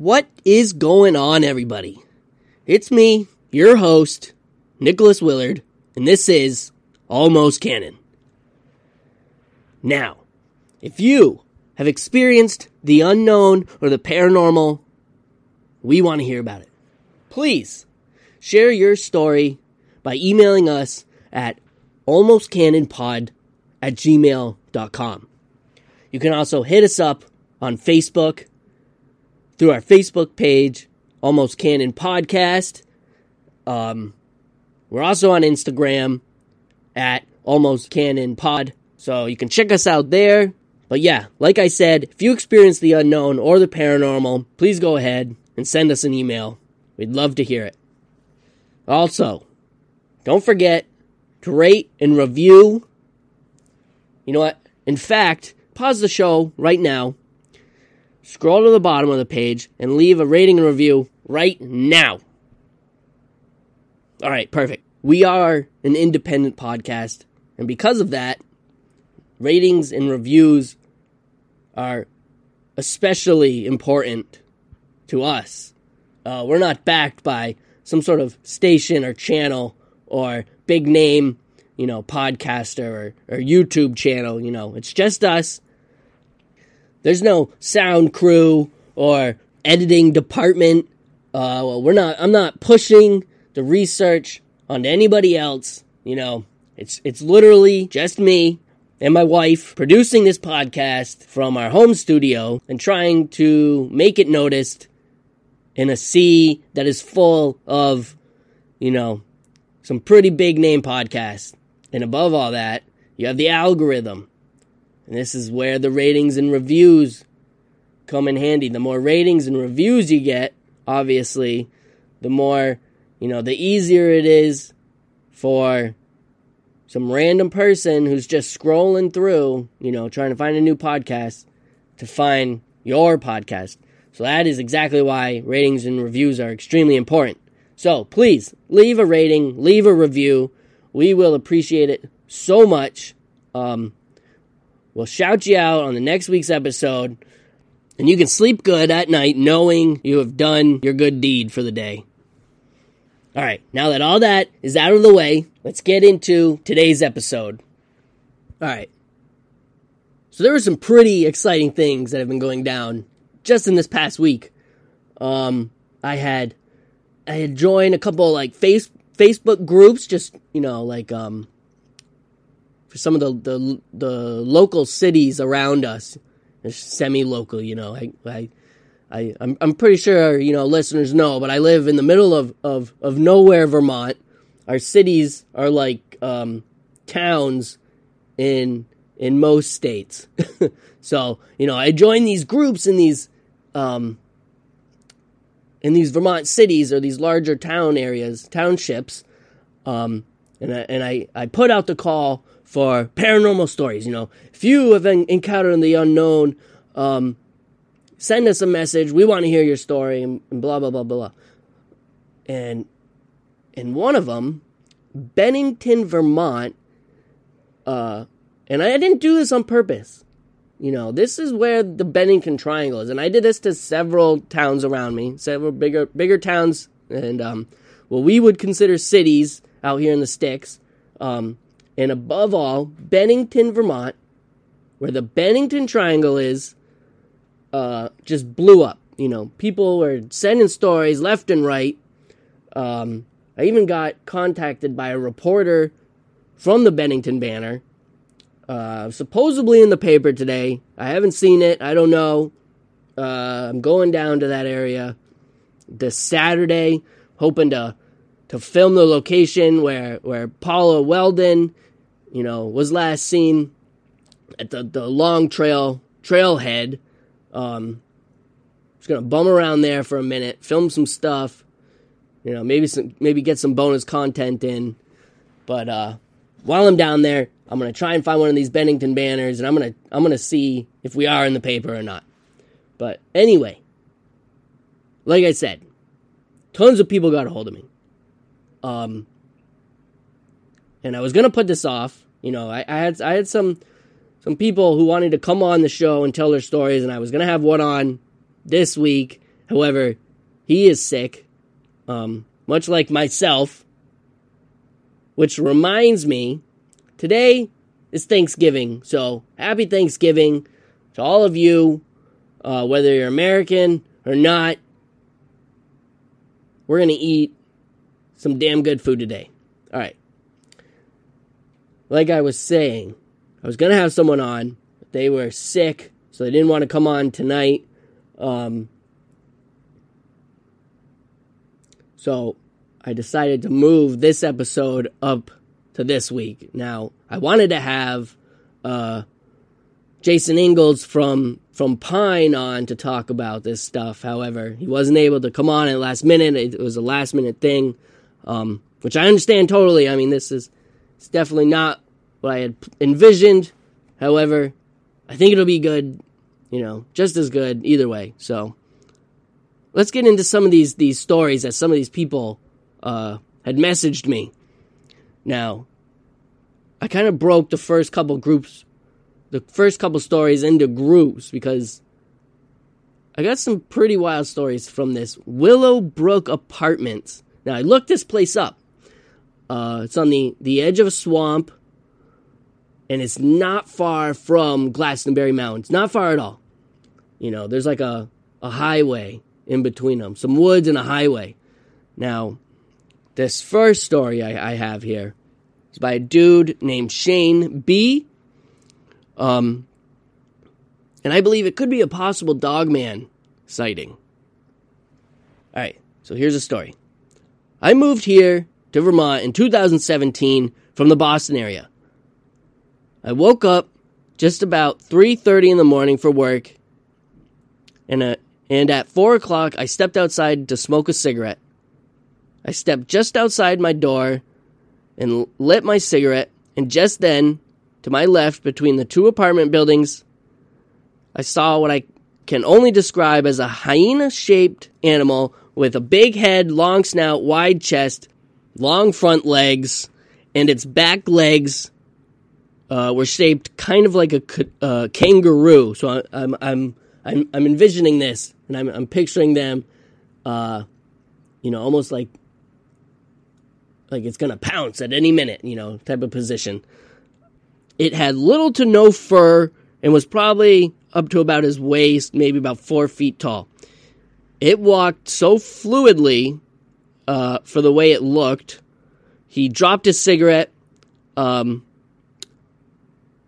What is going on, everybody? It's me, your host, Nicholas Willard, and this is Almost Canon. Now, if you have experienced the unknown or the paranormal, we want to hear about it. Please share your story by emailing us at almostcanonpod at gmail.com. You can also hit us up on Facebook through our Facebook page, Almost Canon Podcast. Um, we're also on Instagram at Almost Canon Pod, so you can check us out there. But yeah, like I said, if you experience the unknown or the paranormal, please go ahead and send us an email. We'd love to hear it. Also, don't forget to rate and review. You know what? In fact, pause the show right now, scroll to the bottom of the page, and leave a rating and review right now. All right, perfect. We are an independent podcast, and because of that, ratings and reviews are especially important to us. Uh, we're not backed by some sort of station or channel or big name, you know, podcaster or, or YouTube channel. You know, it's just us. There's no sound crew or editing department. Uh, well, we're not. I'm not pushing the research onto anybody else. You know, it's it's literally just me and my wife producing this podcast from our home studio and trying to make it noticed in a sea that is full of, you know, some pretty big name podcasts. And above all that, you have the algorithm. And this is where the ratings and reviews come in handy. The more ratings and reviews you get, obviously, the more, you know, the easier it is for some random person who's just scrolling through, you know, trying to find a new podcast to find your podcast. So that is exactly why ratings and reviews are extremely important. So please leave a rating, leave a review. We will appreciate it so much. Um, we'll shout you out on the next week's episode, and you can sleep good at night knowing you have done your good deed for the day. All right, now that all that is out of the way, let's get into today's episode. All right. So there were some pretty exciting things that have been going down just in this past week. Um, I had I had joined a couple like face Facebook groups, just you know, like um, for some of the the, the local cities around us, semi-local. You know, I I I, I'm, I'm pretty sure, you know, listeners know, but I live in the middle of, of, of nowhere, Vermont. Our cities are like um, towns in in most states. so, you know, I join these groups in these um, in these Vermont cities or these larger town areas, townships, um, and I, and I, I put out the call for paranormal stories. You know, if you have encountered the unknown, um, send us a message. We want to hear your story and, blah, blah, blah, blah. And, and one of them, Bennington, Vermont, uh, and I didn't do this on purpose. You know, this is where the Bennington Triangle is, and I did this to several towns around me, several bigger bigger towns, and um, what we would consider cities out here in the sticks. Um, and above all, Bennington, Vermont, where the Bennington Triangle is, uh, just blew up. You know, people were sending stories left and right. Um, I even got contacted by a reporter from the Bennington Banner, uh, supposedly in the paper today. I haven't seen it. I don't know. Uh, I'm going down to that area this Saturday, hoping to to film the location where where Paula Welden, you know, was last seen at the the Long Trail trailhead um, just gonna bum around there for a minute, film some stuff, you know, maybe some, maybe get some bonus content in. But uh, while I'm down there, I'm gonna try and find one of these Bennington banners, and I'm gonna I'm gonna see if we are in the paper or not. But anyway, like I said, tons of people got a hold of me. Um, and I was gonna put this off. You know, I, I had I had some some people who wanted to come on the show and tell their stories, and I was to have one on this week. However, he is sick, um, much like myself. Which reminds me, today is Thanksgiving. So happy Thanksgiving to all of you, uh, whether you're American or not. We're to eat some damn good food today. All right. Like I was saying, I was going to have someone on. They were sick, so they didn't want to come on tonight. Um, so I decided to move this episode up to this week. Now, I wanted to have uh, Jason Ingles from from Pine on to talk about this stuff. However, he wasn't able to come on at last minute. It was a last minute thing, um, which I understand totally. I mean, this is it's definitely not what I had envisioned. However, I think it'll be good. You know, just as good either way. So let's get into some of these these stories that some of these people uh, had messaged me. Now, I kind of broke the first couple groups the first couple stories into groups because I got some pretty wild stories from this Willowbrook Apartments. Now I looked this place up. Uh, it's on the the edge of a swamp, and it's not far from Glastonbury Mountains. Not far at all. You know, there's like a a highway in between them, some woods and a highway. Now, this first story I, I have here is by a dude named Shane B. Um, and I believe it could be a possible Dogman sighting. All right, so here's a story. I moved here to Vermont in 2017 from the Boston area. I woke up just about 3:30 in the morning for work, and uh, and at four o'clock I stepped outside to smoke a cigarette. I stepped just outside my door and lit my cigarette, and just then to my left, between the two apartment buildings, I saw what I can only describe as a hyena shaped animal with a big head, long snout, wide chest, long front legs, and its back legs uh, were shaped kind of like a uh, kangaroo. So I, I'm, I'm, I'm, I'm envisioning this, and I'm, I'm picturing them, uh, you know, almost like like it's gonna pounce at any minute, you know, type of position. It had little to no fur and was probably up to about his waist, maybe about four feet tall. It walked so fluidly uh, for the way it looked. He dropped his cigarette um,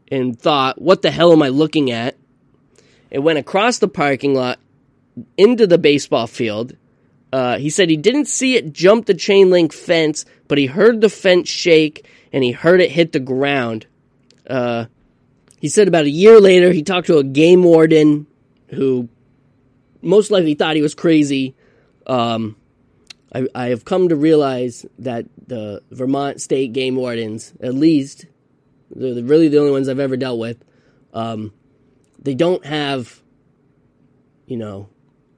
and thought, What the hell am I looking at? It went across the parking lot into the baseball field. Uh, he said he didn't see it jump the chain link fence, but he heard the fence shake and he heard it hit the ground. Uh, he said about a year later, he talked to a game warden who most likely thought he was crazy. Um, I, I, have come to realize that the Vermont state game wardens, at least, they're really the only ones I've ever dealt with, um, they don't have, you know,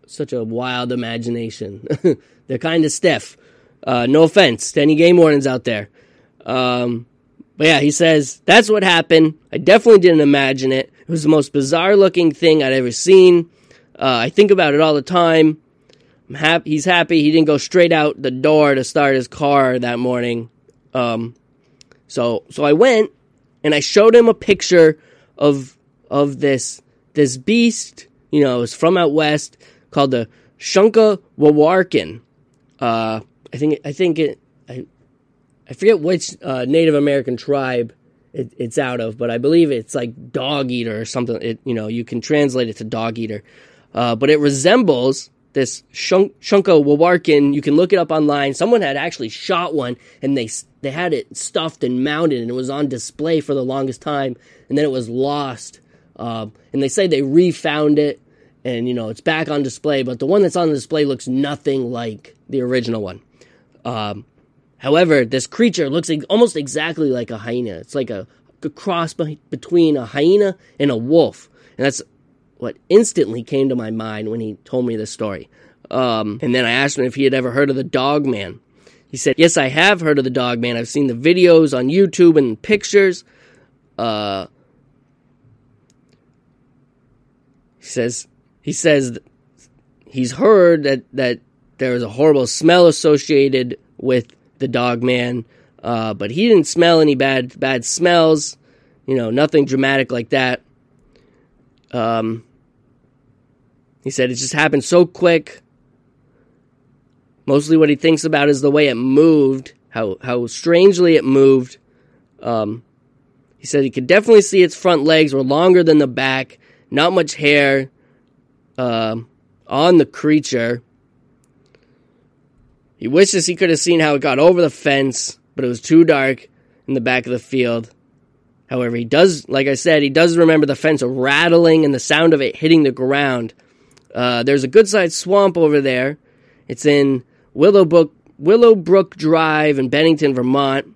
such a wild imagination. they're kind of stiff. Uh, no offense to any game wardens out there. Um, but yeah, he says, that's what happened. I definitely didn't imagine it. It was the most bizarre looking thing I'd ever seen. Uh, I think about it all the time. Happy. He's happy he didn't go straight out the door to start his car that morning. Um, so, so I went and I showed him a picture of, of this, this beast, you know, it's from out west called the Shunka Wawarkin. Uh, I think, I think it, I, I forget which uh, Native American tribe it, it's out of, but I believe it's like dog eater or something. It you know you can translate it to dog eater, uh, but it resembles this shunk, Shunka Wawarkin. You can look it up online. Someone had actually shot one, and they they had it stuffed and mounted, and it was on display for the longest time, and then it was lost. Um, and they say they refound it, and you know it's back on display, but the one that's on display looks nothing like the original one. Um, However, this creature looks almost exactly like a hyena. It's like a, a cross be- between a hyena and a wolf. And that's what instantly came to my mind when he told me this story. Um, and then I asked him if he had ever heard of the dog man. He said, Yes, I have heard of the dog man. I've seen the videos on YouTube and pictures. Uh, he says, he says, he's heard that that there was a horrible smell associated with the dog man, uh, but he didn't smell any bad bad smells. You know, nothing dramatic like that. Um, he said it just happened so quick. Mostly, what he thinks about is the way it moved, how how strangely it moved. Um, he said he could definitely see its front legs were longer than the back, not much hair uh, on the creature. He wishes he could have seen how it got over the fence, but it was too dark in the back of the field. However, he does, like I said, he does remember the fence rattling and the sound of it hitting the ground. Uh, there's a good sized swamp over there. It's in Willowbrook, Willowbrook Drive in Bennington, Vermont.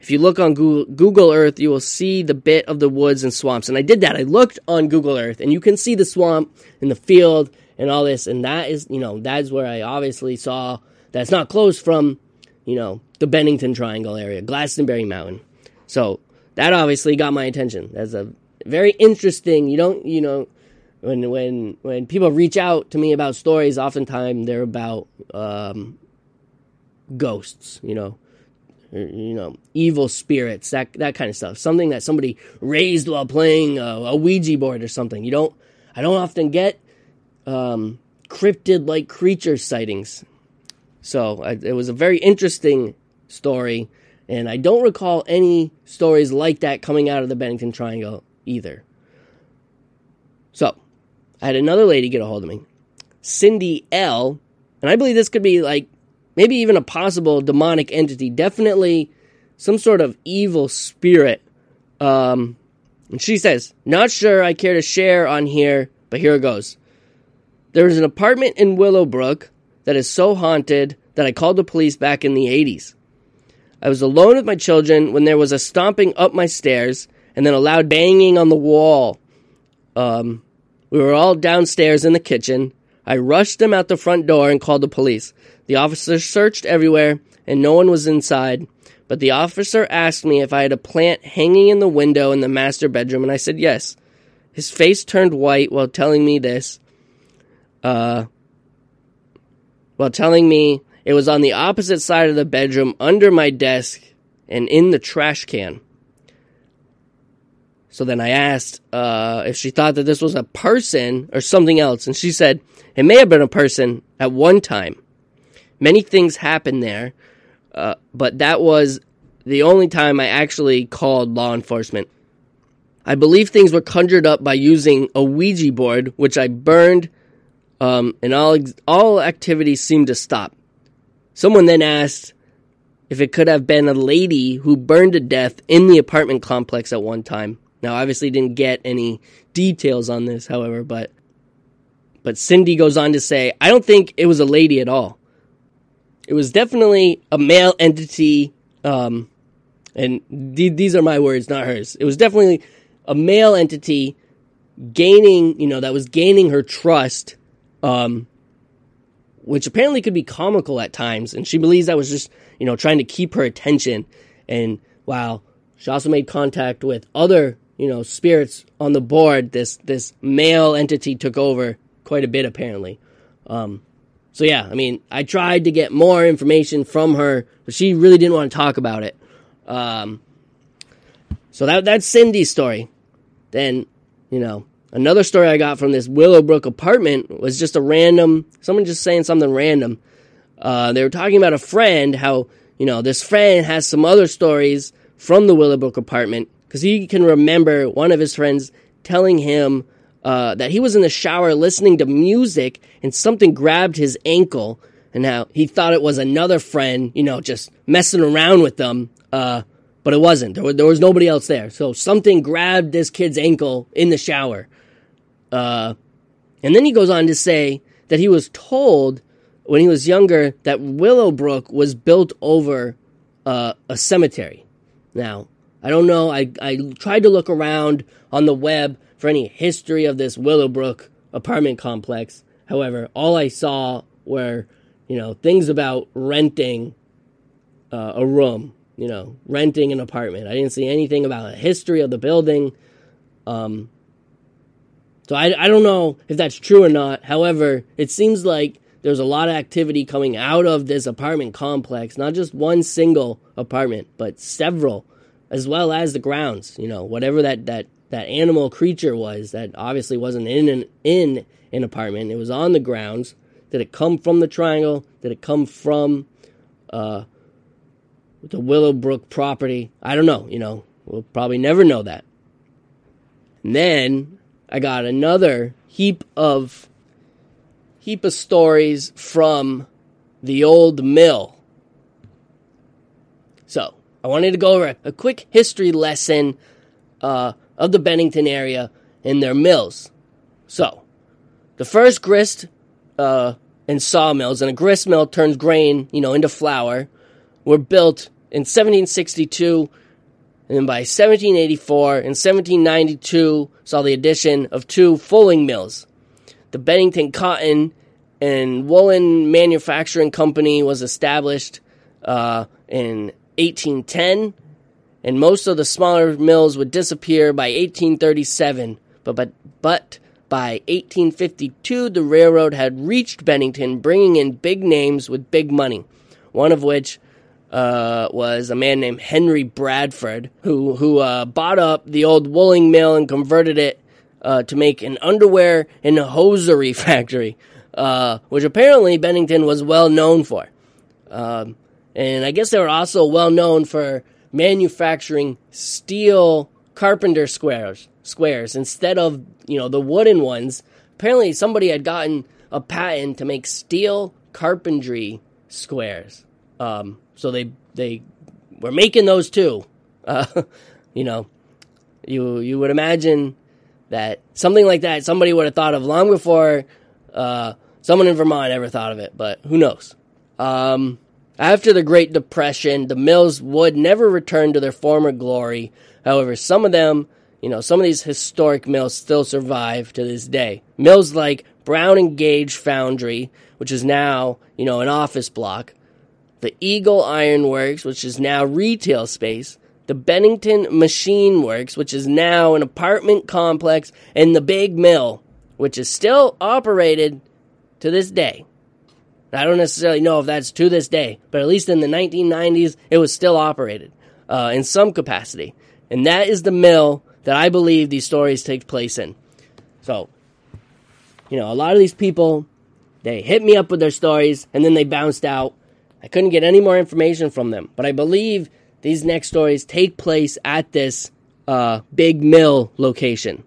If you look on Google, Google, Earth, you will see the bit of the woods and swamps. And I did that. I looked on Google Earth, and you can see the swamp and the field and all this. And that is, you know, that's where I obviously saw that's not close from, you know, the Bennington Triangle area, Glastonbury Mountain. So that obviously got my attention. That's a very interesting. You don't, you know, when when when people reach out to me about stories, oftentimes they're about um, ghosts. You know, you know, evil spirits, that that kind of stuff. Something that somebody raised while playing a, a Ouija board or something. You don't. I don't often get um, cryptid like creature sightings. So I, it was a very interesting story, and I don't recall any stories like that coming out of the Bennington Triangle either. So I had another lady get a hold of me, Cindy L, and I believe this could be like maybe even a possible demonic entity, definitely some sort of evil spirit. Um, and she says, Not sure I care to share on here, but here it goes. There is an apartment in Willowbrook that is so haunted that I called the police back in the 80s. I was alone with my children when there was a stomping up my stairs and then a loud banging on the wall. Um, we were all downstairs in the kitchen. I rushed them out the front door and called the police. The officers searched everywhere and no one was inside. But the officer asked me if I had a plant hanging in the window in the master bedroom, and I said yes. His face turned white while telling me this. Uh, while telling me it was on the opposite side of the bedroom, under my desk, and in the trash can. So then I asked uh, if she thought that this was a person or something else, and she said it may have been a person at one time. Many things happened there, uh, but that was the only time I actually called law enforcement. I believe things were conjured up by using a Ouija board, which I burned, um, and all all activities seemed to stop. Someone then asked if it could have been a lady who burned to death in the apartment complex at one time. Now, obviously, didn't get any details on this, however, but but Cindy goes on to say, I don't think it was a lady at all. It was definitely a male entity, um, and th- these are my words, not hers. It was definitely a male entity gaining, you know, that was gaining her trust, um, which apparently could be comical at times. And she believes that was just, you know, trying to keep her attention. And wow, she also made contact with other you know, spirits on the board, this this male entity took over quite a bit apparently. Um, so yeah, I mean, I tried to get more information from her, but she really didn't want to talk about it. Um, so that that's Cindy's story. Then, you know, another story I got from this Willowbrook apartment was just a random someone just saying something random. Uh, they were talking about a friend, how you know this friend has some other stories from the Willowbrook apartment because he can remember one of his friends telling him uh, that he was in the shower listening to music and something grabbed his ankle and now he thought it was another friend, you know, just messing around with them. Uh, but it wasn't. There there was nobody else there. So something grabbed this kid's ankle in the shower. Uh, and then he goes on to say that he was told when he was younger that Willowbrook was built over uh, a cemetery. Now, I don't know. I, I tried to look around on the web for any history of this Willowbrook apartment complex. However, all I saw were, you know, things about renting uh, a room, you know, renting an apartment. I didn't see anything about a history of the building. Um, So I, I don't know if that's true or not. However, it seems like there's a lot of activity coming out of this apartment complex, not just one single apartment, but several, as well as the grounds. You know, whatever that that that animal creature was that obviously wasn't in an in an apartment. It was on the grounds. Did it come from the triangle? Did it come from uh, the Willowbrook property? I don't know. You know, we'll probably never know that. And then I got another heap of heap of stories from the old mill. So I wanted to go over a quick history lesson uh, of the Bennington area and their mills. So the first grist uh, and sawmills, and a grist mill turns grain, you know, into flour, were built in 1762, and then by 1784 and 1792 saw the addition of two fulling mills. The Bennington Cotton and Woolen Manufacturing Company was established uh, in 1810, and most of the smaller mills would disappear by 1837. But but but by 1852, the railroad had reached Bennington, bringing in big names with big money. One of which uh, was a man named Henry Bradford, who who uh, bought up the old wooling mill and converted it uh, to make an underwear and hosiery factory, uh, which apparently Bennington was well known for. Um, and I guess they were also well known for manufacturing steel carpenter squares squares instead of you know the wooden ones. Apparently, somebody had gotten a patent to make steel carpentry squares. Um, so they they were making those too. Uh, you know, you you would imagine that something like that somebody would have thought of long before uh, someone in Vermont ever thought of it. But who knows? Um, after the Great Depression, the mills would never return to their former glory. However, some of them you know, some of these historic mills still survive to this day. Mills like Brown and Gage Foundry, which is now, you know, an office block, the Eagle Iron Works, which is now retail space, the Bennington Machine Works, which is now an apartment complex, and the Big Mill, which is still operated to this day. I don't necessarily know if that's to this day, but at least in the 1990s, it was still operated uh, in some capacity. And that is the mill that I believe these stories take place in. So, you know, a lot of these people, they hit me up with their stories and then they bounced out. I couldn't get any more information from them, but I believe these next stories take place at this uh, big mill location.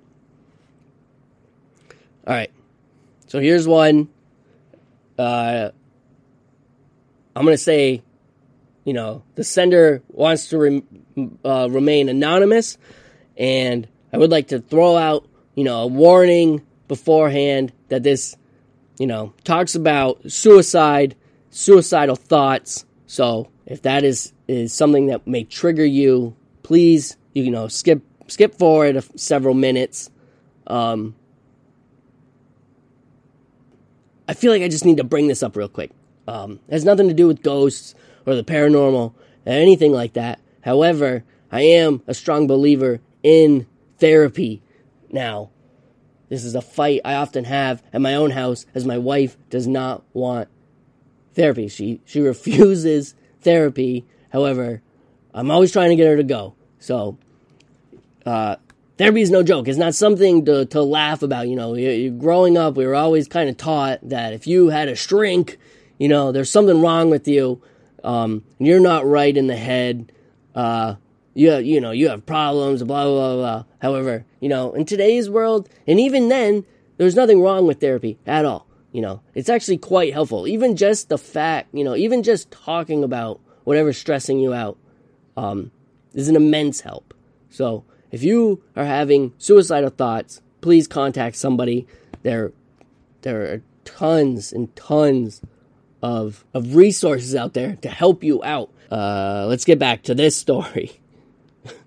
All right, so here's one. Uh, I'm going to say, you know, the sender wants to re- uh, remain anonymous, and I would like to throw out, you know, a warning beforehand that this, you know, talks about suicide, suicidal thoughts. So if that is is something that may trigger you, please, you know, skip skip forward several minutes. Um, I feel like I just need to bring this up real quick. Um, it has nothing to do with ghosts or the paranormal or anything like that. However, I am a strong believer in therapy now. This is a fight I often have at my own house as my wife does not want therapy. She she refuses therapy. However, I'm always trying to get her to go. So, uh, therapy is no joke. It's not something to, to laugh about. You know, you, growing up, we were always kind of taught that if you had a shrink, you know, there's something wrong with you. Um, you're not right in the head. Uh, you have, you know, you have problems, blah, blah, blah, blah. However, you know, in today's world, and even then, there's nothing wrong with therapy at all. You know, it's actually quite helpful. Even just the fact, you know, even just talking about whatever's stressing you out um, is an immense help. So if you are having suicidal thoughts, please contact somebody. There, there are tons and tons of, of resources out there to help you out. Uh, let's get back to this story.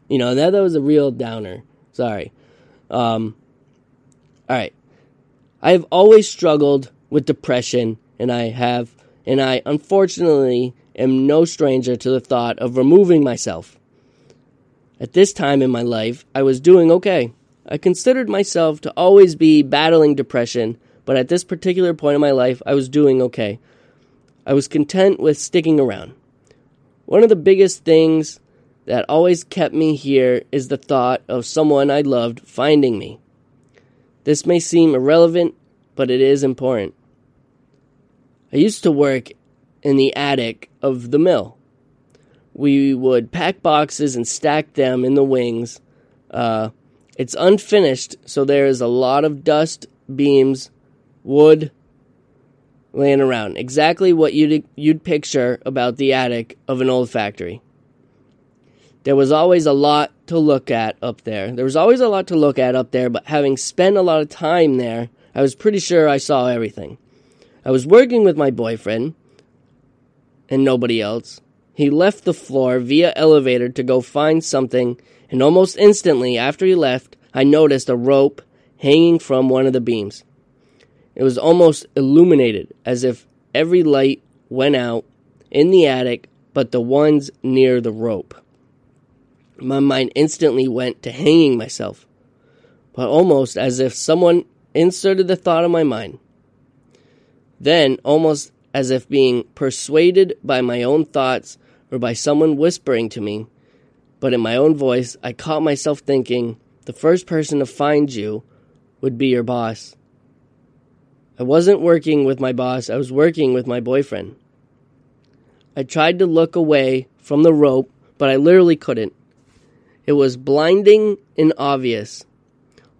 You know, that, that was a real downer. Sorry. Um, all right. I've always struggled with depression, and I have, and I unfortunately am no stranger to the thought of removing myself. At this time in my life, I was doing okay. I considered myself to always be battling depression, but at this particular point in my life, I was doing okay. I was content with sticking around. One of the biggest things that always kept me here is the thought of someone I loved finding me. This may seem irrelevant, but it is important. I used to work in the attic of the mill. We would pack boxes and stack them in the wings. Uh, it's unfinished, so there is a lot of dust, beams, wood laying around. Exactly what you'd, you'd picture about the attic of an old factory. There was always a lot to look at up there. There was always a lot to look at up there, but having spent a lot of time there, I was pretty sure I saw everything. I was working with my boyfriend and nobody else. He left the floor via elevator to go find something, and almost instantly after he left, I noticed a rope hanging from one of the beams. It was almost illuminated, as if every light went out in the attic but the ones near the rope. My mind instantly went to hanging myself, but almost as if someone inserted the thought in my mind. Then, almost as if being persuaded by my own thoughts or by someone whispering to me, but in my own voice, I caught myself thinking the first person to find you would be your boss. I wasn't working with my boss, I was working with my boyfriend. I tried to look away from the rope, but I literally couldn't. It was blinding and obvious,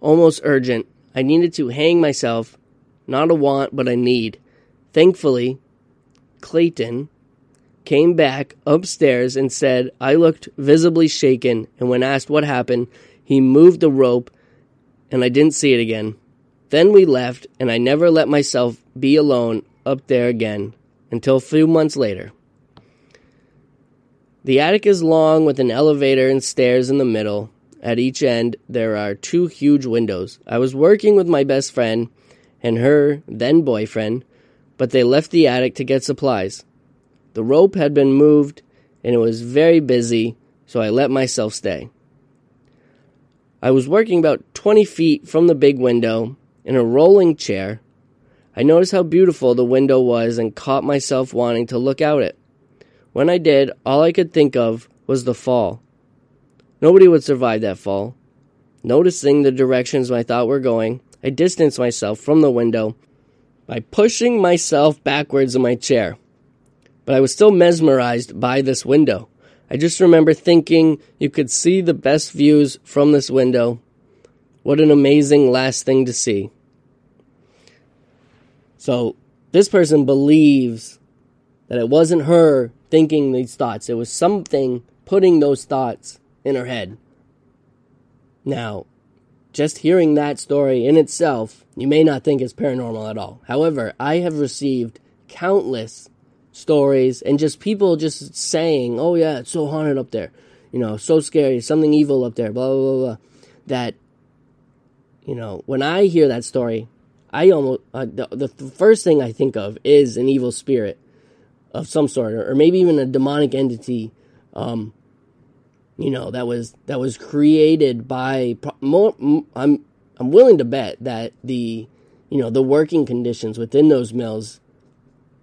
almost urgent. I needed to hang myself, not a want, but a need. Thankfully, Clayton came back upstairs and said I looked visibly shaken, and when asked what happened, he moved the rope and I didn't see it again. Then we left, and I never let myself be alone up there again until a few months later. The attic is long with an elevator and stairs in the middle. At each end, there are two huge windows. I was working with my best friend and her then boyfriend, but they left the attic to get supplies. The rope had been moved and it was very busy, so I let myself stay. I was working about 20 feet from the big window in a rolling chair, I noticed how beautiful the window was and caught myself wanting to look out it. When I did, all I could think of was the fall. Nobody would survive that fall. Noticing the directions my thought were going, I distanced myself from the window by pushing myself backwards in my chair. But I was still mesmerized by this window. I just remember thinking you could see the best views from this window. What an amazing last thing to see. So this person believes that it wasn't her thinking these thoughts, it was something putting those thoughts in her head. Now, just hearing that story in itself, you may not think it's paranormal at all. However, I have received countless stories and just people just saying, oh, yeah, it's so haunted up there. You know, so scary, something evil up there, blah, blah, blah, blah. That, you know, when I hear that story, I almost uh, the, the first thing I think of is an evil spirit of some sort, or, or maybe even a demonic entity. Um, you know that was that was created by more. I'm I'm willing to bet that the you know the working conditions within those mills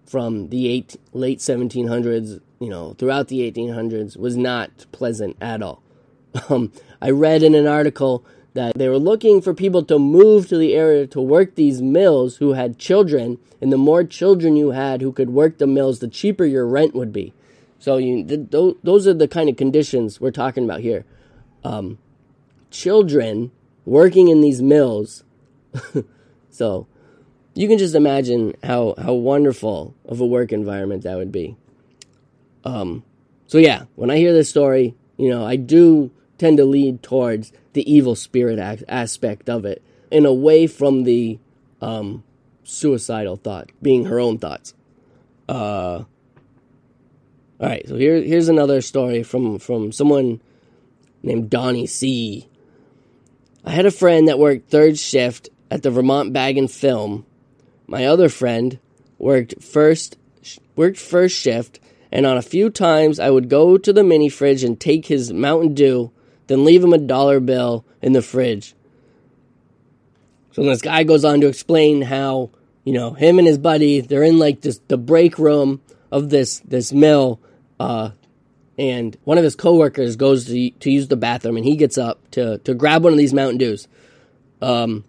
from the eight, late 1700s, you know, throughout the 1800s was not pleasant at all. Um, I read in an article that they were looking for people to move to the area to work these mills who had children, and the more children you had who could work the mills, the cheaper your rent would be. So you, th- those are the kind of conditions we're talking about here. Um, children working in these mills. so you can just imagine how, how wonderful of a work environment that would be. Um, so yeah, when I hear this story, you know, I do tend to lead towards the evil spirit aspect of it and away from the um, suicidal thought being her own thoughts. Uh, all right, so here, here's another story from, from someone named Donnie C. I had a friend that worked third shift at the Vermont Bag and Film. My other friend worked first worked first shift, and on a few times I would go to the mini fridge and take his Mountain Dew then leave him a dollar bill in the fridge. So this guy goes on to explain how, you know, him and his buddy, they're in like this the break room of this this mill, uh, and one of his coworkers goes to to use the bathroom, and he gets up to to grab one of these Mountain Dews. Um,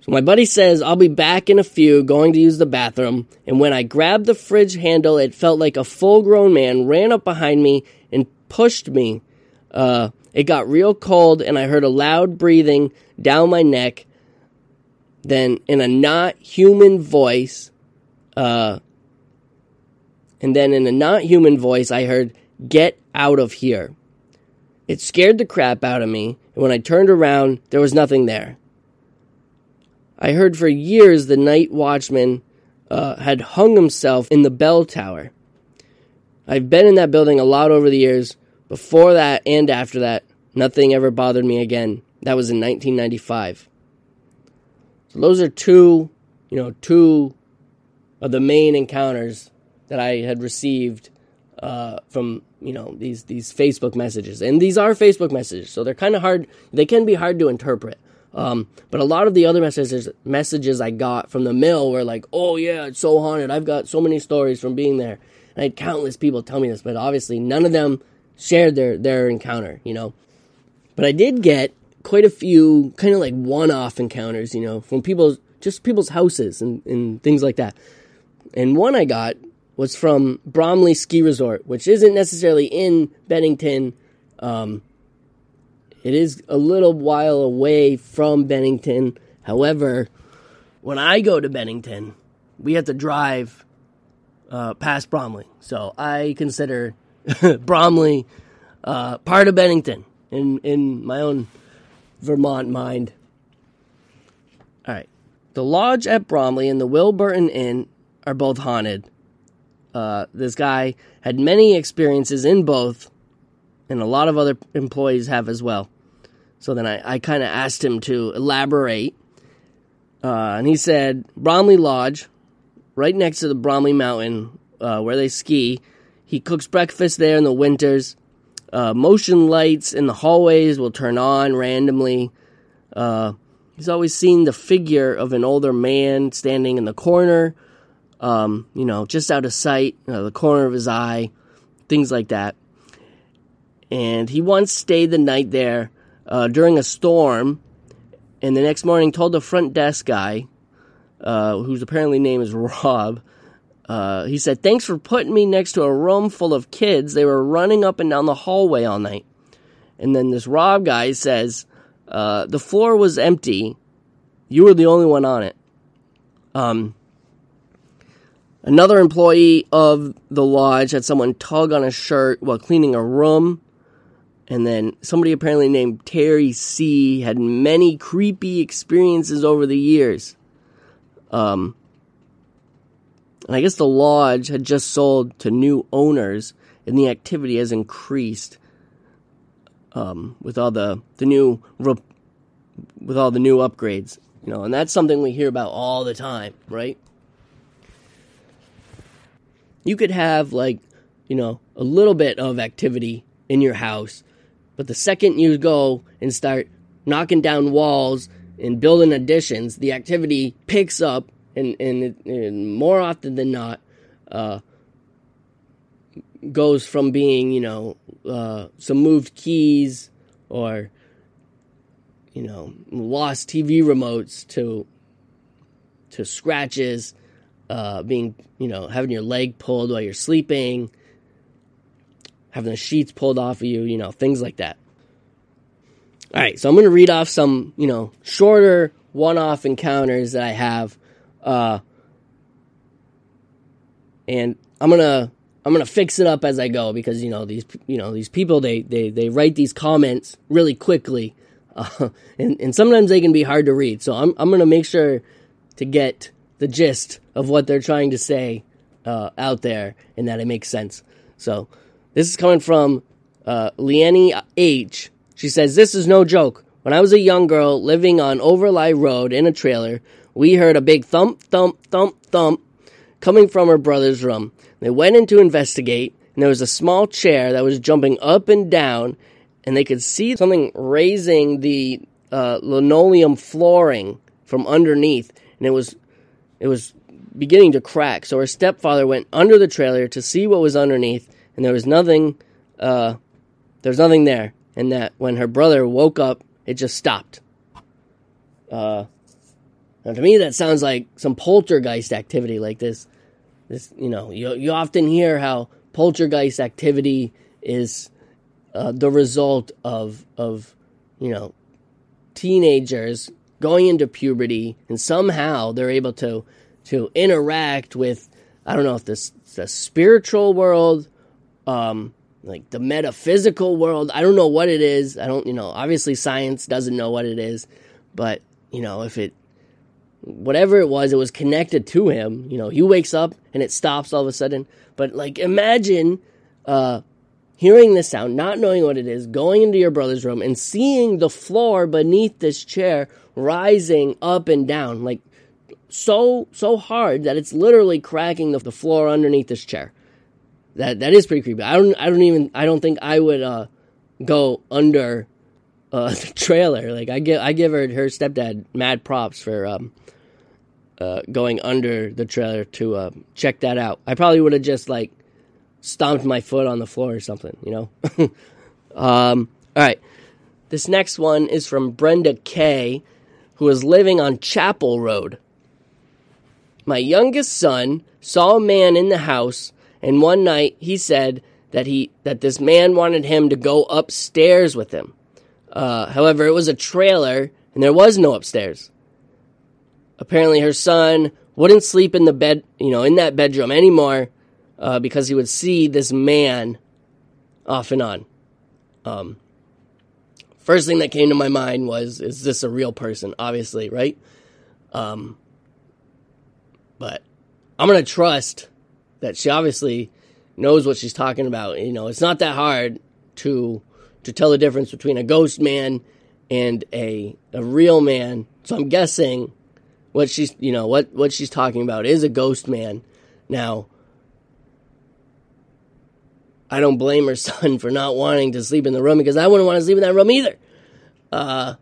so my buddy says I'll be back in a few, going to use the bathroom, and when I grabbed the fridge handle, it felt like a full-grown man ran up behind me and pushed me. Uh, it got real cold, and I heard a loud breathing down my neck then in a not human voice, uh, and then in a not human voice, I heard, Get out of here. It scared the crap out of me, and when I turned around, there was nothing there. I heard for years the night watchman uh, had hung himself in the bell tower. I've been in that building a lot over the years. Before that and after that, nothing ever bothered me again. That was in 1995. So those are two, you know, two of the main encounters that I had received uh, from you know these these Facebook messages, and these are Facebook messages, so they're kind of hard. They can be hard to interpret. Um, but a lot of the other messages messages I got from the mill were like, "Oh yeah, it's so haunted. I've got so many stories from being there." And I had countless people tell me this, but obviously none of them shared their their encounter. You know, but I did get quite a few kind of like one-off encounters, you know, from people's just people's houses and, and things like that. And one I got was from Bromley Ski Resort, which isn't necessarily in Bennington. Um, it is a little while away from Bennington. However, when I go to Bennington, we have to drive uh, past Bromley. So I consider Bromley uh, part of Bennington in, in my own Vermont mind. All right. The lodge at Bromley and the Wilburton Inn are both haunted. Uh, this guy had many experiences in both, and a lot of other employees have as well. So then I, I kind of asked him to elaborate. Uh, and he said Bromley Lodge, right next to the Bromley Mountain uh, where they ski. He cooks breakfast there in the winters. Uh, motion lights in the hallways will turn on randomly. Uh, he's always seen the figure of an older man standing in the corner, um, you know, just out of sight, you know, the corner of his eye, things like that. And he once stayed the night there uh, during a storm, and the next morning told the front desk guy, uh, whose apparently name is Rob, uh, he said, Thanks for putting me next to a room full of kids. They were running up and down the hallway all night. And then this Rob guy says, uh, The floor was empty. You were the only one on it. Um, another employee of the lodge had someone tug on a shirt while cleaning a room. And then somebody apparently named Terry C. had many creepy experiences over the years. Um, and I guess the lodge had just sold to new owners, and the activity has increased um, with all the the new with all the new upgrades. You know, and that's something we hear about all the time, right? You could have like, you know, a little bit of activity in your house, but the second you go and start knocking down walls and building additions, the activity picks up and and, and more often than not, uh, goes from being you know uh, some moved keys or you know lost TV remotes to to scratches, uh, being you know having your leg pulled while you're sleeping, having the sheets pulled off of you, you know things like that. All right, so I'm going to read off some you know shorter one-off encounters that I have uh, and I'm gonna I'm gonna fix it up as I go because you know these you know these people they they, they write these comments really quickly, uh, and and sometimes they can be hard to read. So I'm I'm gonna make sure to get the gist of what they're trying to say uh, out there and that it makes sense. So this is coming from uh, H. She says this is no joke. When I was a young girl living on Overlie Road in a trailer, we heard a big thump, thump, thump, thump coming from her brother's room. They went in to investigate, and there was a small chair that was jumping up and down, and they could see something raising the uh, linoleum flooring from underneath, and it was it was beginning to crack. So her stepfather went under the trailer to see what was underneath, and there was nothing. Uh, there was nothing there, and that when her brother woke up, it just stopped. Uh, now to me, that sounds like some poltergeist activity, like this. This, you know, you you often hear how poltergeist activity is uh, the result of of you know teenagers going into puberty, and somehow they're able to to interact with I don't know if this the spiritual world, um, like the metaphysical world. I don't know what it is. I don't you know. Obviously, science doesn't know what it is, but you know if it whatever it was, it was connected to him. You know, he wakes up and it stops all of a sudden. But like, imagine uh, hearing this sound, not knowing what it is, going into your brother's room and seeing the floor beneath this chair rising up and down, like so so hard that it's literally cracking the, the floor underneath this chair. That that is pretty creepy. I don't I don't even I don't think I would uh, go under uh, the trailer. Like I give I give her her stepdad mad props for um, uh, going under the trailer to uh, check that out. I probably would have just like stomped my foot on the floor or something, you know. um, all right, this next one is from Brenda K, who is living on Chapel Road. My youngest son saw a man in the house, and one night he said that he that this man wanted him to go upstairs with him. Uh, however, it was a trailer, and there was no upstairs. Apparently, her son wouldn't sleep in the bed, you know, in that bedroom anymore uh, because he would see this man off and on. Um, first thing that came to my mind was, is this a real person? Obviously, right? Um, but I'm gonna trust that she obviously knows what she's talking about. You know, it's not that hard to to tell the difference between a ghost man and a a real man. So I'm guessing what she's you know what what she's talking about is a ghost man. Now, I don't blame her son for not wanting to sleep in the room because I wouldn't want to sleep in that room either. Uh,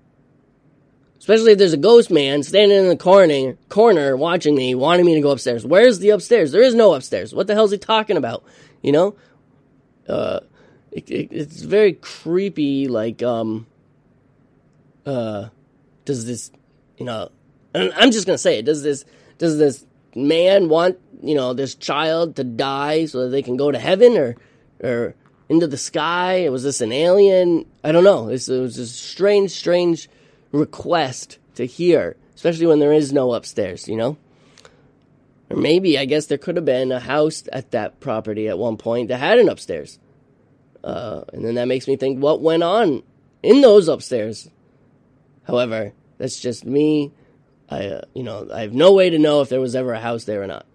especially if there's a ghost man standing in the corner, corner watching me, wanting me to go upstairs. Where's the upstairs? There is no upstairs. What the hell's he talking about? You know, uh, it, it, it's very creepy. Like, um, uh, does this, you know, I'm just gonna say it. Does this does this man want you know this child to die so that they can go to heaven or or into the sky? Was this an alien? I don't know. It's, it was just strange, strange request to hear, especially when there is no upstairs. You know. Or maybe, I guess there could have been a house at that property at one point that had an upstairs. Uh, and then that makes me think what went on in those upstairs. However, that's just me I, uh, you know, I have no way to know if there was ever a house there or not.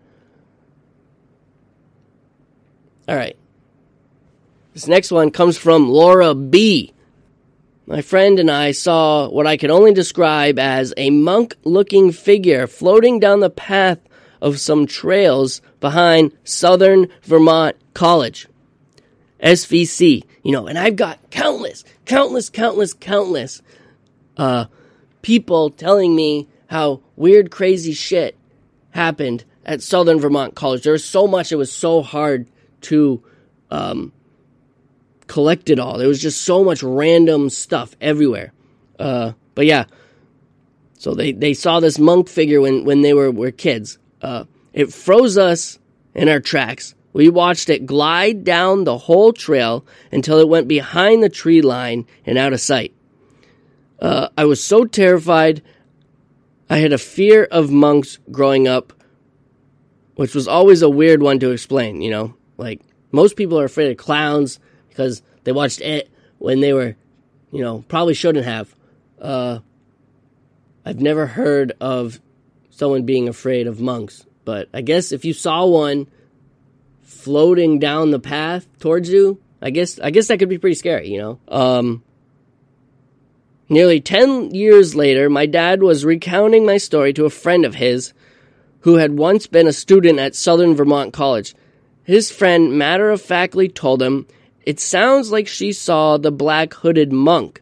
All right. This next one comes from Laura B. My friend and I saw what I could only describe as a monk looking figure floating down the path of some trails behind Southern Vermont College. SVC, you know, and I've got countless, countless, countless, countless uh, people telling me how weird, crazy shit happened at Southern Vermont College. There was so much; it was so hard to um, collect it all. There was just so much random stuff everywhere. Uh, but yeah, so they, they saw this monk figure when, when they were, were kids. Uh, it froze us in our tracks. We watched it glide down the whole trail until it went behind the tree line and out of sight. Uh, I was so terrified I had a fear of monks growing up, which was always a weird one to explain, you know? Like, most people are afraid of clowns because they watched it when they were, you know, probably shouldn't have. Uh, I've never heard of someone being afraid of monks, but I guess if you saw one floating down the path towards you, I guess I guess that could be pretty scary, you know. Um, Nearly 10 years later, my dad was recounting my story to a friend of his who had once been a student at Southern Vermont College. His friend matter of factly told him, It sounds like she saw the black hooded monk.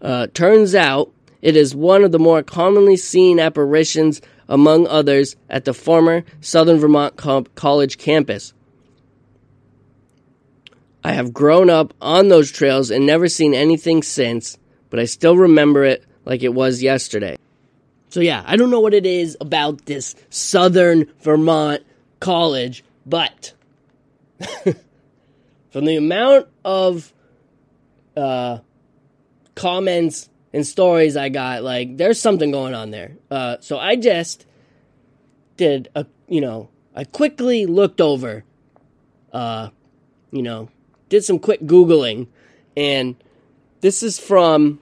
Uh, turns out, It is one of the more commonly seen apparitions, among others, at the former Southern Vermont Co- College campus. I have grown up on those trails and never seen anything since, but I still remember it like it was yesterday. So, yeah, I don't know what it is about this Southern Vermont college, but from the amount of uh, comments and stories I got, like, there's something going on there. Uh, so, I just did a, you know, I quickly looked over, uh, you know, did some quick Googling, and this is from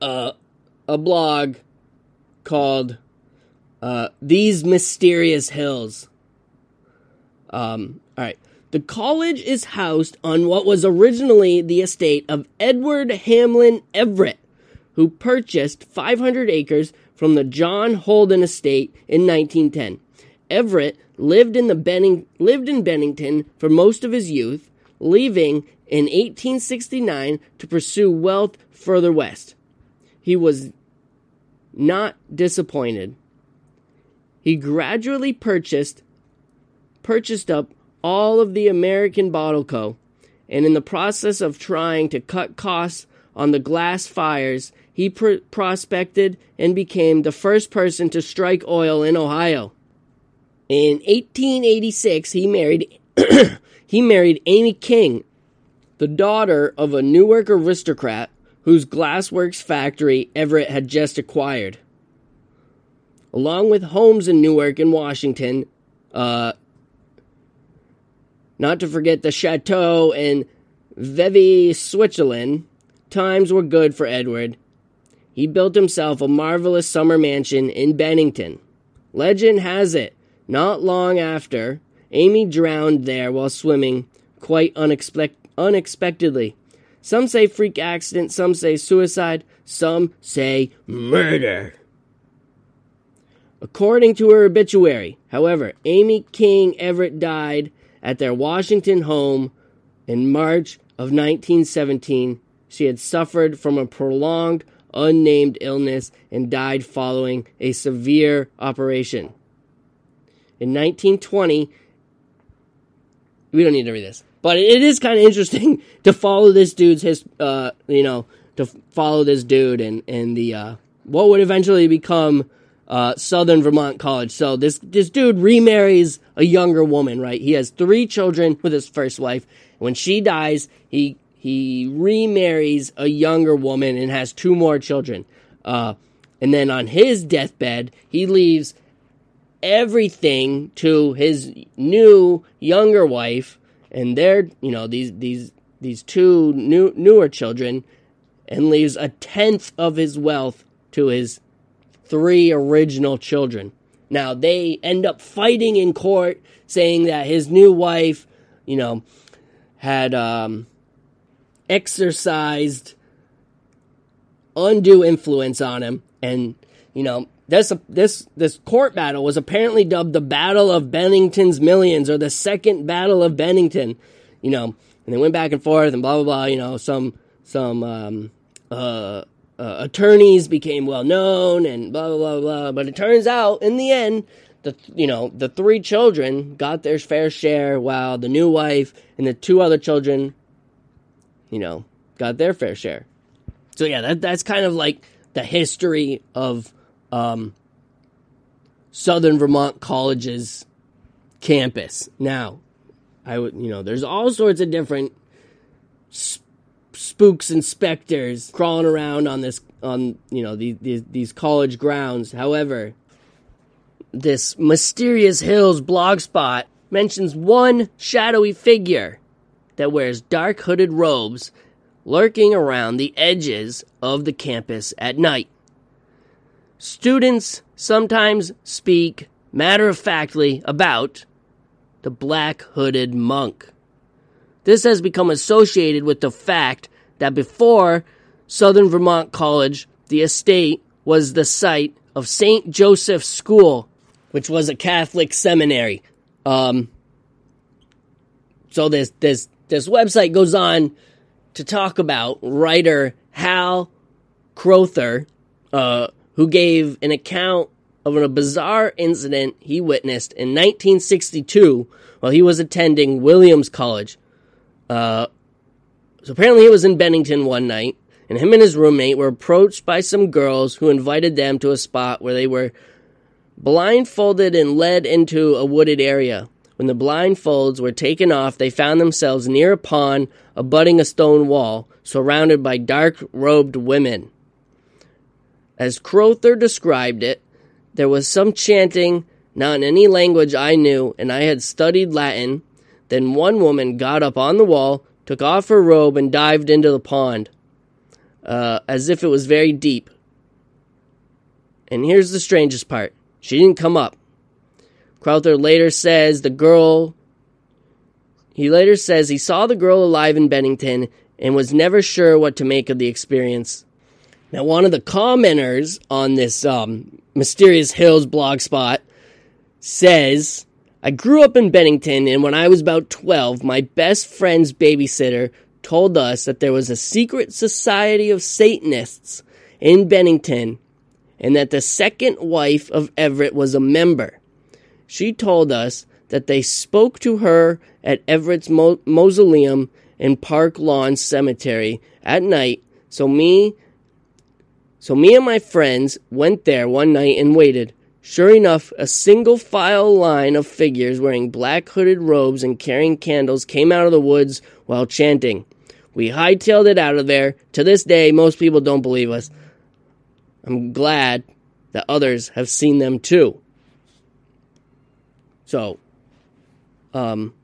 uh, a blog called uh, These Mysterious Hills. Um, all right. The college is housed on what was originally the estate of Edward Hamlin Everett, who purchased 500 acres from the John Holden estate in 1910. Everett lived in the Benning, lived in Bennington for most of his youth, leaving in 1869 to pursue wealth further west. He was not disappointed. He gradually purchased purchased up all of the American Bottle Co. and in the process of trying to cut costs on the glass fires, he pr- prospected and became the first person to strike oil in Ohio. In 1886, he married he married Amy King, the daughter of a Newark aristocrat whose glassworks factory Everett had just acquired. Along with homes in Newark and Washington, uh, not to forget the chateau in Vevey, Switzerland, times were good for Edward. He built himself a marvelous summer mansion in Bennington. Legend has it not long after, Amy drowned there while swimming, quite unexpect- unexpectedly. Some say freak accident, some say suicide, some say murder. According to her obituary, however, Amy King Everett died at their Washington home in March of 1917. She had suffered from a prolonged, unnamed illness and died following a severe operation. In 1920, we don't need to read this, but it is kind of interesting to follow this dude's his, uh, you know, to follow this dude and and the uh, what would eventually become uh, Southern Vermont College. So this this dude remarries a younger woman, right? He has three children with his first wife. When she dies, he he remarries a younger woman and has two more children. Uh, and then on his deathbed, he leaves everything to his new younger wife and their you know these these these two new newer children and leaves a tenth of his wealth to his three original children now they end up fighting in court saying that his new wife you know had um, exercised undue influence on him and you know this this this court battle was apparently dubbed the Battle of Bennington's Millions or the Second Battle of Bennington. You know, and they went back and forth and blah blah blah. You know, some some um, uh, uh, attorneys became well known and blah blah blah blah. But it turns out in the end, the you know the three children got their fair share, while the new wife and the two other children, you know, got their fair share. So yeah, that that's kind of like the history of um, Southern Vermont College's campus. Now, I would, you know, there's all sorts of different sp- spooks and specters crawling around on this, on you know, these, these these college grounds. However, this mysterious hills blog spot mentions one shadowy figure that wears dark hooded robes lurking around the edges of the campus at night. Students sometimes speak matter of factly about the black hooded monk. This has become associated with the fact that before Southern Vermont College, the estate was the site of St. Joseph's School, which was a Catholic seminary. Um, so this this this website goes on to talk about writer Hal Crowther, uh, who gave an account of a bizarre incident he witnessed in 1962 while he was attending Williams College. Uh, so apparently he was in Bennington one night, and him and his roommate were approached by some girls who invited them to a spot where they were blindfolded and led into a wooded area. When the blindfolds were taken off, they found themselves near a pond abutting a stone wall, surrounded by dark robed women. As Crowther described it, there was some chanting, not in any language I knew, and I had studied Latin. Then one woman got up on the wall, took off her robe, and dived into the pond, uh, as if it was very deep. And here's the strangest part she didn't come up. Crowther later says the girl. He later says he saw the girl alive in Bennington and was never sure what to make of the experience. Now, one of the commenters on this um, Mysterious Hills blog spot says, I grew up in Bennington, and when I was about 12, my best friend's babysitter told us that there was a secret society of Satanists in Bennington and that the second wife of Everett was a member. She told us that they spoke to her at Everett's mo- mausoleum in Park Lawn Cemetery at night. So me, so me and my friends went there one night and waited. Sure enough, a single file line of figures wearing black hooded robes and carrying candles came out of the woods while chanting. We hightailed it out of there. To this day, most people don't believe us. I'm glad that others have seen them too. So, um,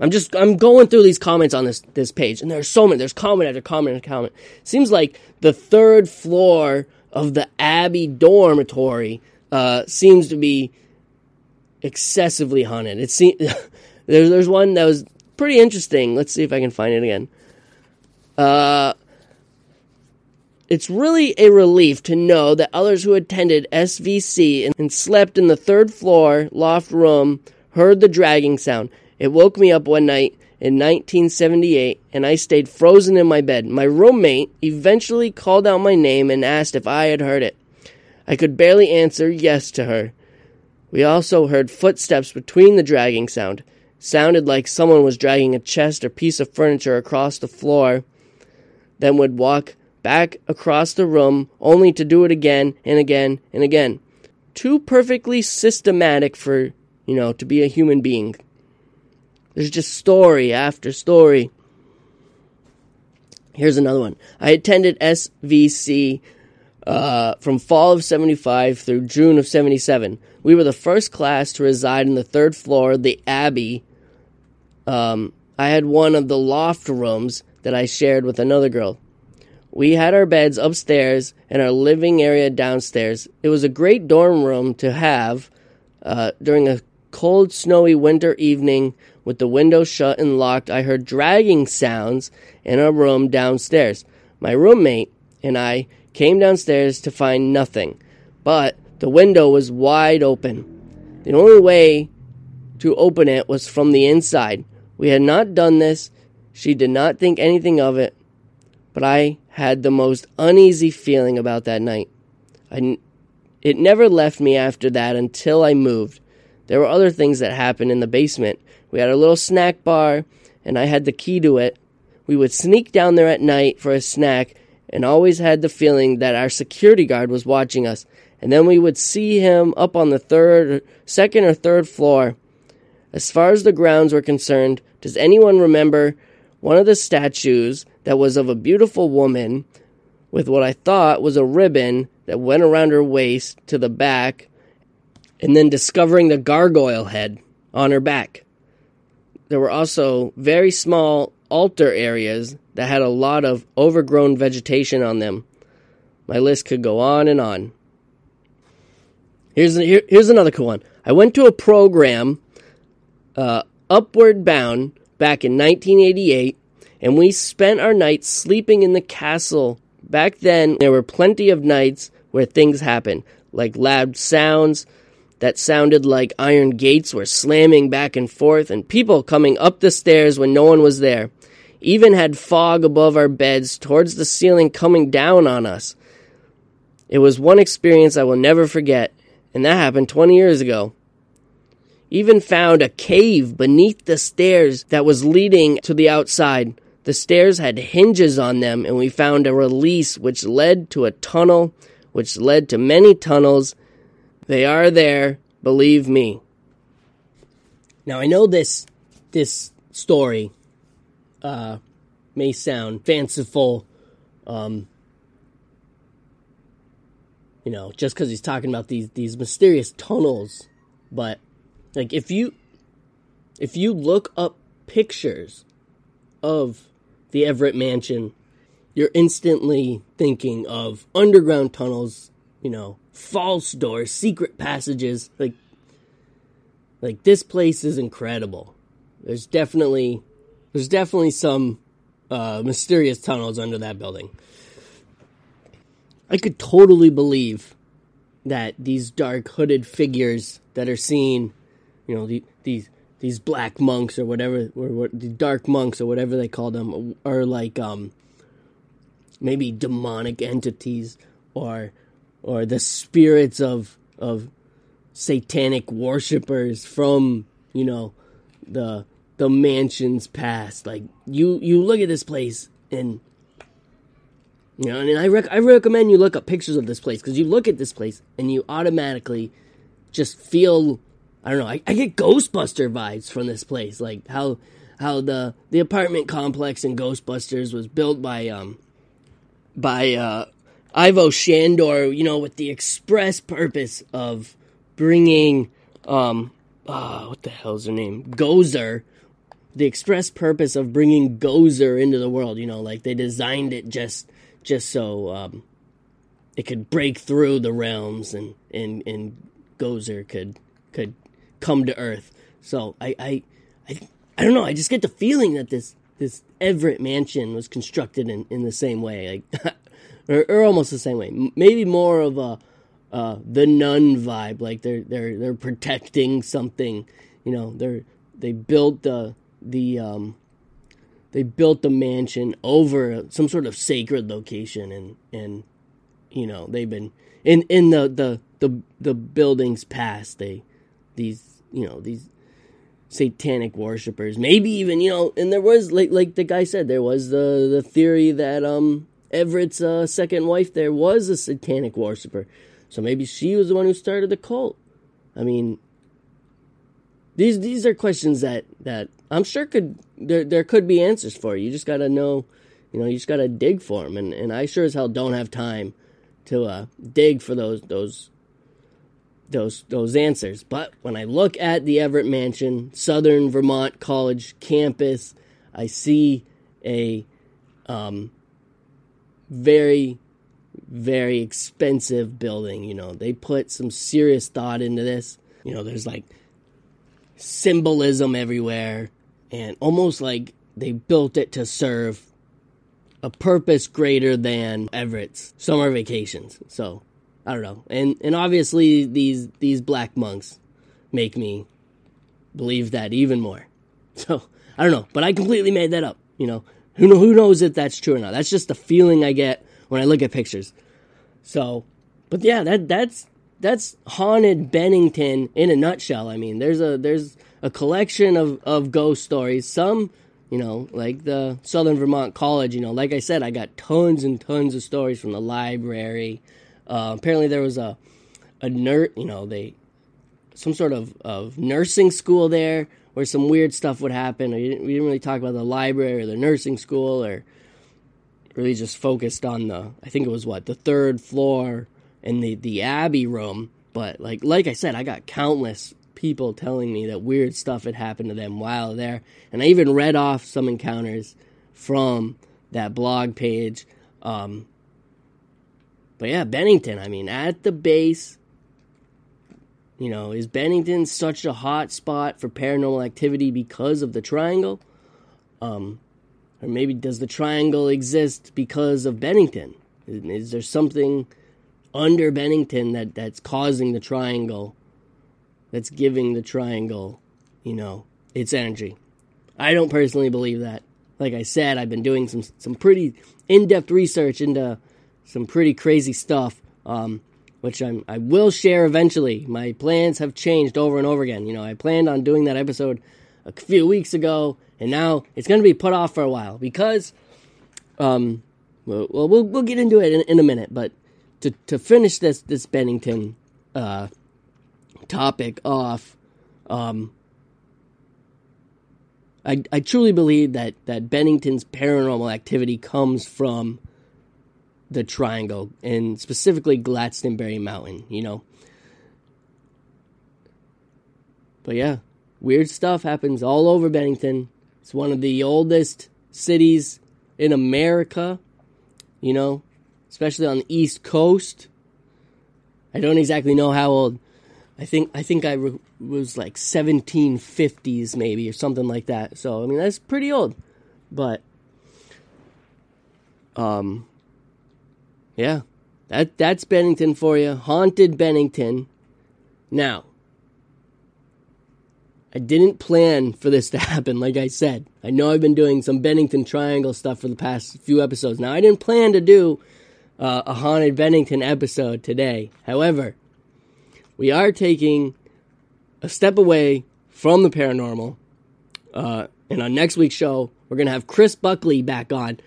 I'm just I'm going through these comments on this this page, and there's so many. There's comment after comment after comment. Seems like the third floor of the Abbey dormitory uh, seems to be excessively haunted. It seems there's there's one that was pretty interesting. Let's see if I can find it again. Uh, it's really a relief to know that others who attended SVC and slept in the third floor loft room heard the dragging sound. It woke me up one night in 1978 and I stayed frozen in my bed. My roommate eventually called out my name and asked if I had heard it. I could barely answer yes to her. We also heard footsteps between the dragging sound. sounded like someone was dragging a chest or piece of furniture across the floor, then would walk back across the room, only to do it again and again and again. Too perfectly systematic for, you know, to be a human being. There's just story after story. Here's another one. I attended SVC uh, from fall of 75 through June of 77. We were the first class to reside in the third floor of the Abbey. Um, I had one of the loft rooms that I shared with another girl. We had our beds upstairs and our living area downstairs. It was a great dorm room to have uh, during a cold, snowy winter evening with the windows shut and locked. I heard dragging sounds in our room downstairs. My roommate and I came downstairs to find nothing, but the window was wide open. The only way to open it was from the inside. We had not done this. She did not think anything of it, but I had the most uneasy feeling about that night. I, it never left me after that until I moved. There were other things that happened in the basement. We had a little snack bar, and I had the key to it. We would sneak down there at night for a snack, and always had the feeling that our security guard was watching us. And then we would see him up on the third, second or third floor. As far as the grounds were concerned, does anyone remember one of the statues that was of a beautiful woman with what I thought was a ribbon that went around her waist to the back, and then discovering the gargoyle head on her back. There were also very small altar areas that had a lot of overgrown vegetation on them. My list could go on and on. Here's, here, here's another cool one. I went to a program, uh, Upward Bound, back in 1988, and we spent our nights sleeping in the castle. Back then, there were plenty of nights where things happened, like loud sounds that sounded like iron gates were slamming back and forth, and people coming up the stairs when no one was there. Even had fog above our beds towards the ceiling coming down on us. It was one experience I will never forget, and that happened 20 years ago. Even found a cave beneath the stairs that was leading to the outside. The stairs had hinges on them, and we found a release which led to a tunnel, which led to many tunnels. They are there, believe me. Now I know this this story uh, may sound fanciful, um, you know, just because he's talking about these these mysterious tunnels, but like if you if you look up pictures of the Everett Mansion, you're instantly thinking of underground tunnels, you know, false doors, secret passages. Like, like this place is incredible. There's definitely, there's definitely some uh, mysterious tunnels under that building. I could totally believe that these dark hooded figures that are seen, you know, the, these these black monks or whatever, or what the dark monks or whatever they call them, are like um, maybe demonic entities or or the spirits of of satanic worshippers from you know the the mansions past. Like you you look at this place and you know, and I rec- I recommend you look up pictures of this place because you look at this place and you automatically just feel I don't know. I, I get Ghostbuster vibes from this place, like how how the the apartment complex in Ghostbusters was built by um by uh, Ivo Shandor, you know, with the express purpose of bringing um oh, what the hell's her name Gozer, the express purpose of bringing Gozer into the world. You know, like they designed it just just so um, it could break through the realms and and and Gozer could could come to Earth. So I, I, I, I don't know. I just get the feeling that this this Everett mansion was constructed in, in the same way, like, or, or almost the same way. Maybe more of a uh, the nun vibe, like they're they're they're protecting something. You know, they're they built the the um, they built the mansion over some sort of sacred location, and and you know they've been in in the the the the buildings past they these you know these satanic worshippers. Maybe even you know, and there was like like the guy said, there was the the theory that um Everett's uh, second wife there was a satanic worshiper, so maybe she was the one who started the cult. I mean, these these are questions that that I'm sure could there there could be answers for. You just gotta know, you know, you just gotta dig for them, and and I sure as hell don't have time to uh, dig for those those those those answers. But when I look at the Everett Mansion, Southern Vermont College campus, I see a um, very very expensive building. You know, they put some serious thought into this. You know, there's like symbolism everywhere, and almost like they built it to serve a purpose greater than Everett's summer vacations. So I don't know. And and obviously these these black monks make me believe that even more. So I don't know, but I completely made that up. You know, who know, who knows if that's true or not? That's just the feeling I get when I look at pictures. So, but yeah, that that's that's haunted Bennington in a nutshell. I mean, there's a there's a collection of of ghost stories. Some, you know, like the Southern Vermont College. You know, like I said, I got tons and tons of stories from the library. Uh, apparently, there was a a nurse. You know, they some sort of of nursing school there where some weird stuff would happen. Didn't, we didn't really talk about the library or the nursing school or really just focused on the I think it was what the third floor and the the Abbey room. But like like I said, I got countless people telling me that weird stuff had happened to them while there, and I even read off some encounters from that blog page. Um, but yeah, Bennington, I mean, at the base, you know, is Bennington such a hot spot for paranormal activity because of the triangle? Um, or maybe does the triangle exist because of Bennington? Is, is there something under Bennington that, that's causing the triangle, that's giving the triangle, you know, its energy? I don't personally believe that. Like I said, I've been doing some some pretty in-depth research into some pretty crazy stuff um, which I'm, I will share eventually. My plans have changed over and over again. You know, I planned on doing that episode a few weeks ago, and now it's going to be put off for a while because, um, well, we'll we'll get into it in, in a minute. But to to finish this this Bennington uh, topic off, um, I I truly believe that that Bennington's paranormal activity comes from the triangle and specifically Glastonbury Mountain. You know. But yeah, weird stuff happens all over Bennington. It's one of the oldest cities in America, you know, especially on the East Coast. I don't exactly know how old. I think I think I re- was like 1750s maybe or something like that. So I mean that's pretty old, but um, yeah, that that's Bennington for you. Haunted Bennington. Now, I didn't plan for this to happen, like I said. I know I've been doing some Bennington Triangle stuff for the past few episodes. Now, I didn't plan to do uh, a Haunted Bennington episode today. However, we are taking a step away from the paranormal. Uh, and on next week's show, we're going to have Chris Buckley back on,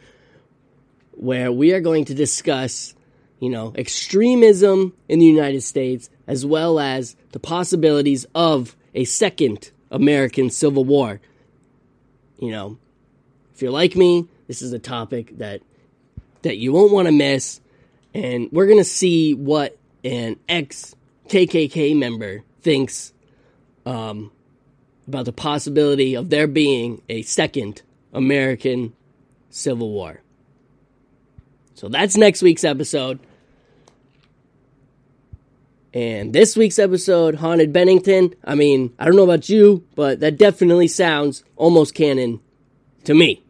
where we are going to discuss, you know, extremism in the United States, as well as the possibilities of a second American Civil War. You know, if you're like me, this is a topic that that you won't want to miss, and we're gonna see what an ex KKK member thinks um, about the possibility of there being a second American Civil War. So that's next week's episode. And this week's episode, Haunted Bennington, I mean, I don't know about you, but that definitely sounds almost canon to me.